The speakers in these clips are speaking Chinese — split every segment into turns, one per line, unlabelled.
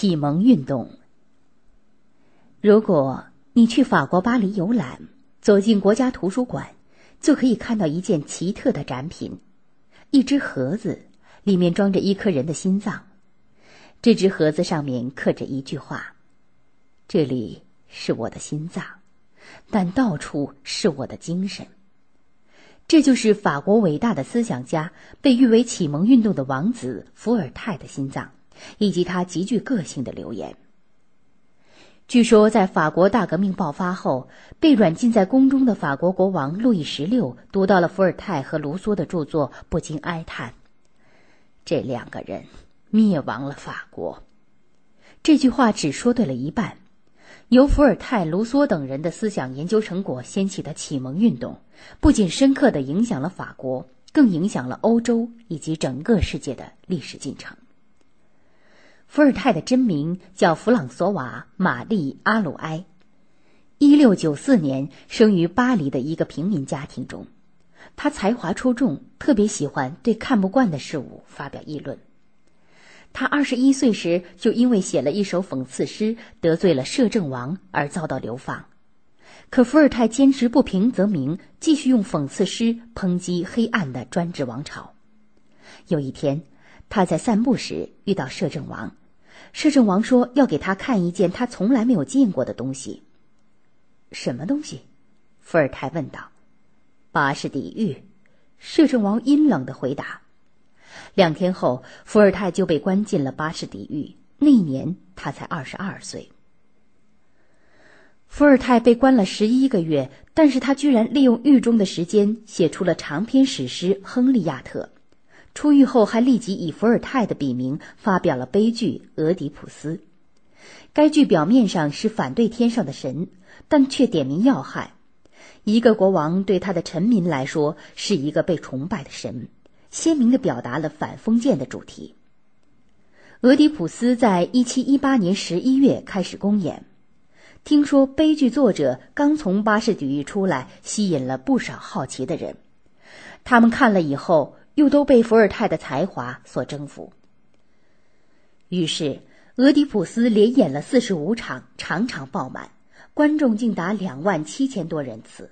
启蒙运动。如果你去法国巴黎游览，走进国家图书馆，就可以看到一件奇特的展品：一只盒子，里面装着一颗人的心脏。这只盒子上面刻着一句话：“这里是我的心脏，但到处是我的精神。”这就是法国伟大的思想家，被誉为启蒙运动的王子伏尔泰的心脏，以及他极具个性的留言。据说，在法国大革命爆发后，被软禁在宫中的法国国王路易十六读到了伏尔泰和卢梭的著作，不禁哀叹：“这两个人灭亡了法国。”这句话只说对了一半。由伏尔泰、卢梭等人的思想研究成果掀起的启蒙运动，不仅深刻地影响了法国，更影响了欧洲以及整个世界的历史进程。伏尔泰的真名叫弗朗索瓦·玛丽·阿鲁埃，一六九四年生于巴黎的一个平民家庭中。他才华出众，特别喜欢对看不惯的事物发表议论。他二十一岁时就因为写了一首讽刺诗得罪了摄政王而遭到流放，可伏尔泰坚持不平则鸣，继续用讽刺诗抨击黑暗的专制王朝。有一天，他在散步时遇到摄政王，摄政王说要给他看一件他从来没有见过的东西。什么东西？伏尔泰问道。巴士底狱。摄政王阴冷的回答。两天后，伏尔泰就被关进了巴士底狱。那年他才二十二岁。伏尔泰被关了十一个月，但是他居然利用狱中的时间写出了长篇史诗《亨利亚特》。出狱后，还立即以伏尔泰的笔名发表了悲剧《俄狄浦斯》。该剧表面上是反对天上的神，但却点明要害：一个国王对他的臣民来说是一个被崇拜的神。鲜明地表达了反封建的主题。俄狄浦斯在一七一八年十一月开始公演，听说悲剧作者刚从巴士底狱出来，吸引了不少好奇的人。他们看了以后，又都被伏尔泰的才华所征服。于是，俄狄浦斯连演了四十五场，场场爆满，观众竟达两万七千多人次。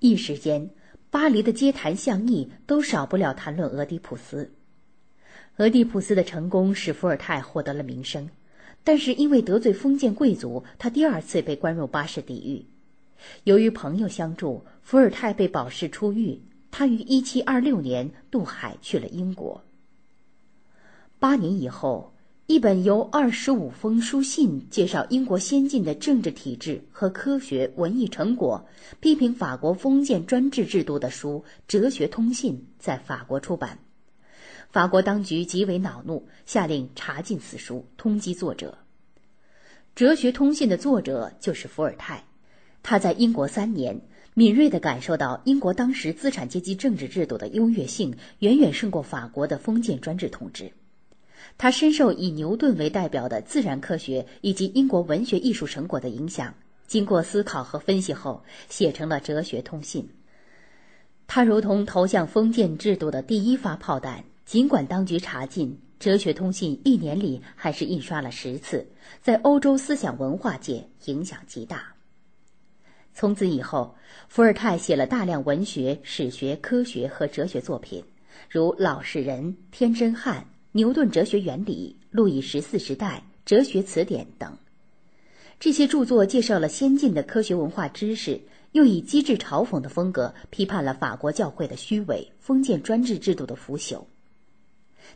一时间。巴黎的街谈巷议都少不了谈论俄狄浦斯。俄狄浦斯的成功使伏尔泰获得了名声，但是因为得罪封建贵族，他第二次被关入巴士底狱。由于朋友相助，伏尔泰被保释出狱。他于1726年渡海去了英国。八年以后。一本由二十五封书信介绍英国先进的政治体制和科学文艺成果，批评法国封建专制制度的书《哲学通信》在法国出版。法国当局极为恼怒，下令查禁此书，通缉作者。《哲学通信》的作者就是伏尔泰。他在英国三年，敏锐地感受到英国当时资产阶级政治制度的优越性远远胜过法国的封建专制统治。他深受以牛顿为代表的自然科学以及英国文学艺术成果的影响，经过思考和分析后，写成了《哲学通信》。他如同投向封建制度的第一发炮弹，尽管当局查禁，《哲学通信》一年里还是印刷了十次，在欧洲思想文化界影响极大。从此以后，伏尔泰写了大量文学、史学、科学和哲学作品，如《老实人》《天真汉》。牛顿哲学原理、路易十四时代哲学词典等，这些著作介绍了先进的科学文化知识，又以机智嘲讽的风格批判了法国教会的虚伪、封建专制制度的腐朽。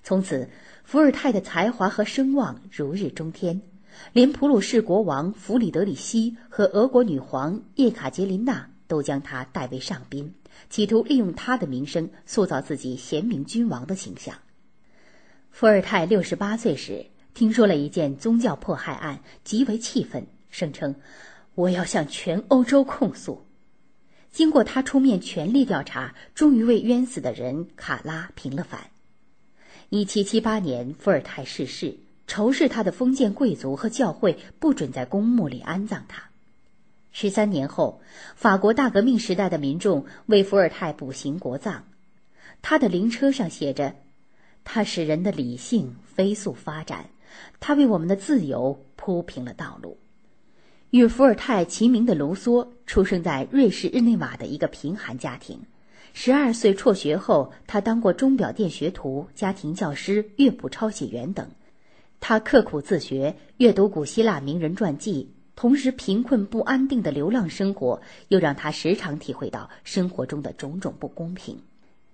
从此，伏尔泰的才华和声望如日中天，连普鲁士国王弗里德里希和俄国女皇叶卡捷琳娜都将他代为上宾，企图利用他的名声塑造自己贤明君王的形象。伏尔泰六十八岁时，听说了一件宗教迫害案，极为气愤，声称：“我要向全欧洲控诉。”经过他出面全力调查，终于为冤死的人卡拉平了反。一七七八年，伏尔泰逝世，仇视他的封建贵族和教会不准在公墓里安葬他。十三年后，法国大革命时代的民众为伏尔泰补行国葬，他的灵车上写着。他使人的理性飞速发展，他为我们的自由铺平了道路。与伏尔泰齐名的卢梭出生在瑞士日内瓦的一个贫寒家庭。十二岁辍学后，他当过钟表店学徒、家庭教师、乐谱抄写员等。他刻苦自学，阅读古希腊名人传记，同时贫困不安定的流浪生活又让他时常体会到生活中的种种不公平。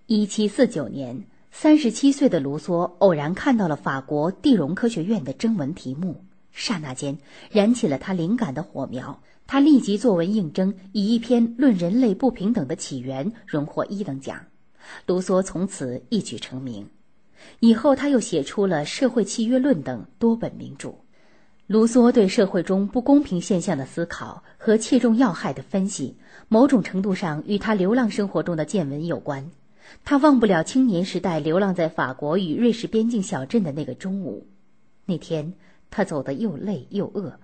一七四九年，三十七岁的卢梭偶然看到了法国地荣科学院的征文题目。刹那间，燃起了他灵感的火苗。他立即作文应征，以一篇论人类不平等的起源荣获一等奖。卢梭从此一举成名。以后，他又写出了《社会契约论》等多本名著。卢梭对社会中不公平现象的思考和切中要害的分析，某种程度上与他流浪生活中的见闻有关。他忘不了青年时代流浪在法国与瑞士边境小镇的那个中午。那天。他走得又累又饿，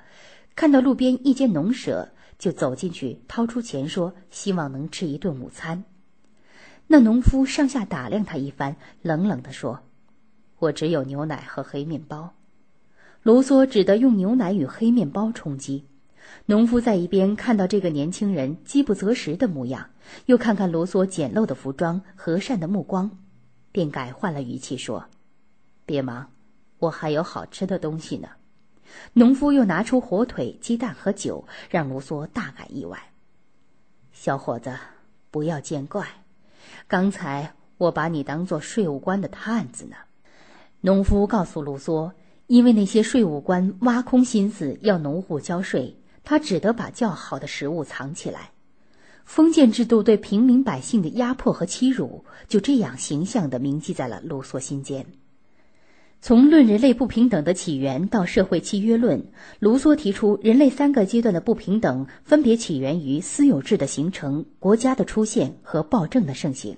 看到路边一间农舍，就走进去，掏出钱说：“希望能吃一顿午餐。”那农夫上下打量他一番，冷冷地说：“我只有牛奶和黑面包。”卢梭只得用牛奶与黑面包充饥。农夫在一边看到这个年轻人饥不择食的模样，又看看卢梭简陋的服装、和善的目光，便改换了语气说：“别忙。”我还有好吃的东西呢。农夫又拿出火腿、鸡蛋和酒，让卢梭大感意外。小伙子，不要见怪，刚才我把你当做税务官的探子呢。农夫告诉卢梭，因为那些税务官挖空心思要农户交税，他只得把较好的食物藏起来。封建制度对平民百姓的压迫和欺辱，就这样形象地铭记在了卢梭心间。从论人类不平等的起源到社会契约论，卢梭提出人类三个阶段的不平等分别起源于私有制的形成、国家的出现和暴政的盛行。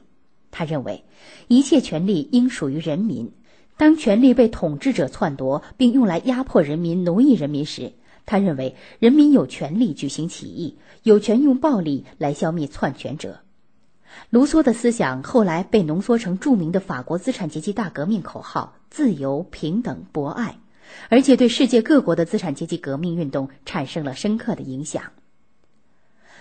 他认为，一切权利应属于人民。当权力被统治者篡夺并用来压迫人民、奴役人民时，他认为人民有权利举行起义，有权用暴力来消灭篡权者。卢梭的思想后来被浓缩成著名的法国资产阶级大革命口号“自由、平等、博爱”，而且对世界各国的资产阶级革命运动产生了深刻的影响。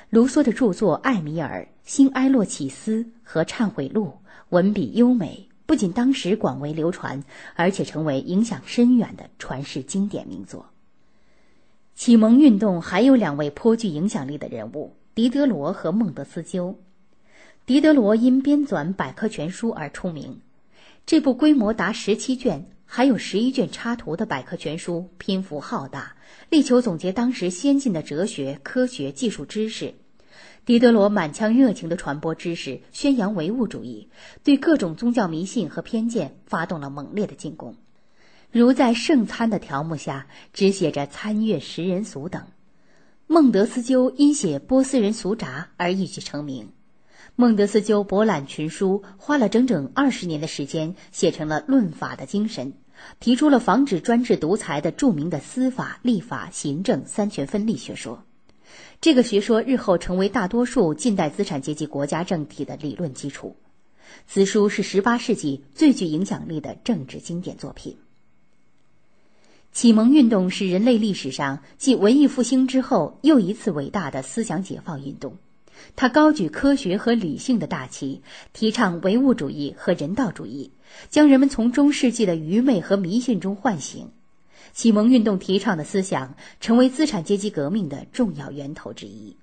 卢梭的著作《艾米尔》《新埃洛启斯》和《忏悔录》文笔优美，不仅当时广为流传，而且成为影响深远的传世经典名作。启蒙运动还有两位颇具影响力的人物：狄德罗和孟德斯鸠。狄德罗因编纂百科全书而出名，这部规模达十七卷、还有十一卷插图的百科全书，篇幅浩大，力求总结当时先进的哲学、科学、技术知识。狄德罗满腔热情地传播知识，宣扬唯物主义，对各种宗教迷信和偏见发动了猛烈的进攻，如在圣餐的条目下只写着“参阅食人俗”等。孟德斯鸠因写波斯人俗札而一举成名。孟德斯鸠博览群书，花了整整二十年的时间，写成了《论法的精神》，提出了防止专制独裁的著名的司法、立法、行政三权分立学说。这个学说日后成为大多数近代资产阶级国家政体的理论基础。此书是十八世纪最具影响力的政治经典作品。启蒙运动是人类历史上继文艺复兴之后又一次伟大的思想解放运动。他高举科学和理性的大旗，提倡唯物主义和人道主义，将人们从中世纪的愚昧和迷信中唤醒。启蒙运动提倡的思想成为资产阶级革命的重要源头之一。